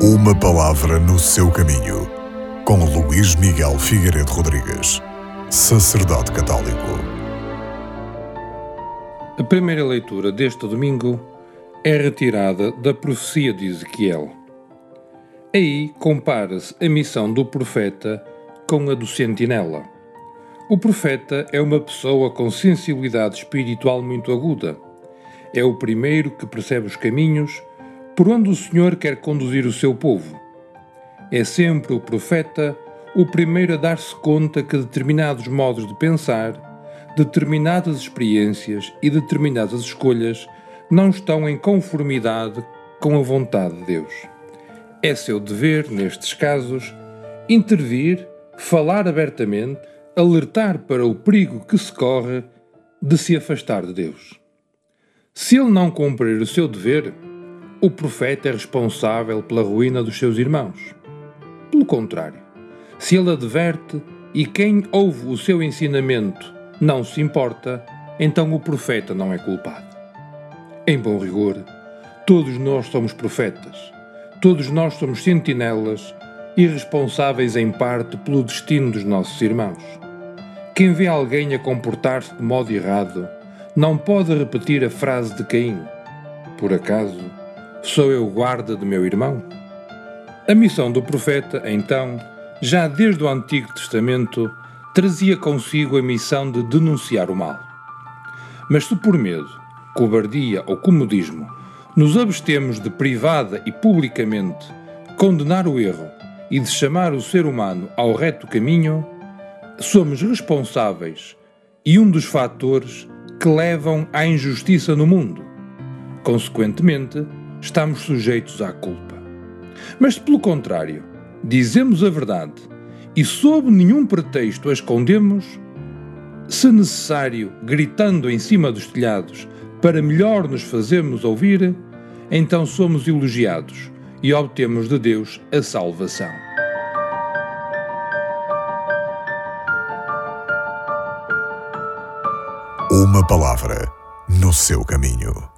Uma palavra no seu caminho, com Luís Miguel Figueiredo Rodrigues, sacerdote católico. A primeira leitura deste domingo é retirada da profecia de Ezequiel. Aí compara-se a missão do profeta com a do sentinela. O profeta é uma pessoa com sensibilidade espiritual muito aguda. É o primeiro que percebe os caminhos por onde o Senhor quer conduzir o seu povo. É sempre o profeta o primeiro a dar-se conta que determinados modos de pensar, determinadas experiências e determinadas escolhas não estão em conformidade com a vontade de Deus. É seu dever, nestes casos, intervir, falar abertamente alertar para o perigo que se corre de se afastar de Deus. Se ele não cumprir o seu dever, o profeta é responsável pela ruína dos seus irmãos. Pelo contrário, se ele adverte e quem ouve o seu ensinamento não se importa, então o profeta não é culpado. Em bom rigor, todos nós somos profetas, todos nós somos sentinelas e responsáveis em parte pelo destino dos nossos irmãos. Quem vê alguém a comportar-se de modo errado não pode repetir a frase de Caim: Por acaso sou eu guarda de meu irmão? A missão do profeta, então, já desde o Antigo Testamento, trazia consigo a missão de denunciar o mal. Mas se por medo, cobardia ou comodismo nos abstemos de privada e publicamente condenar o erro e de chamar o ser humano ao reto caminho, somos responsáveis e um dos fatores que levam à injustiça no mundo. Consequentemente, estamos sujeitos à culpa. Mas se pelo contrário, dizemos a verdade e sob nenhum pretexto a escondemos, se necessário, gritando em cima dos telhados para melhor nos fazermos ouvir, então somos elogiados e obtemos de Deus a salvação. Uma palavra no seu caminho.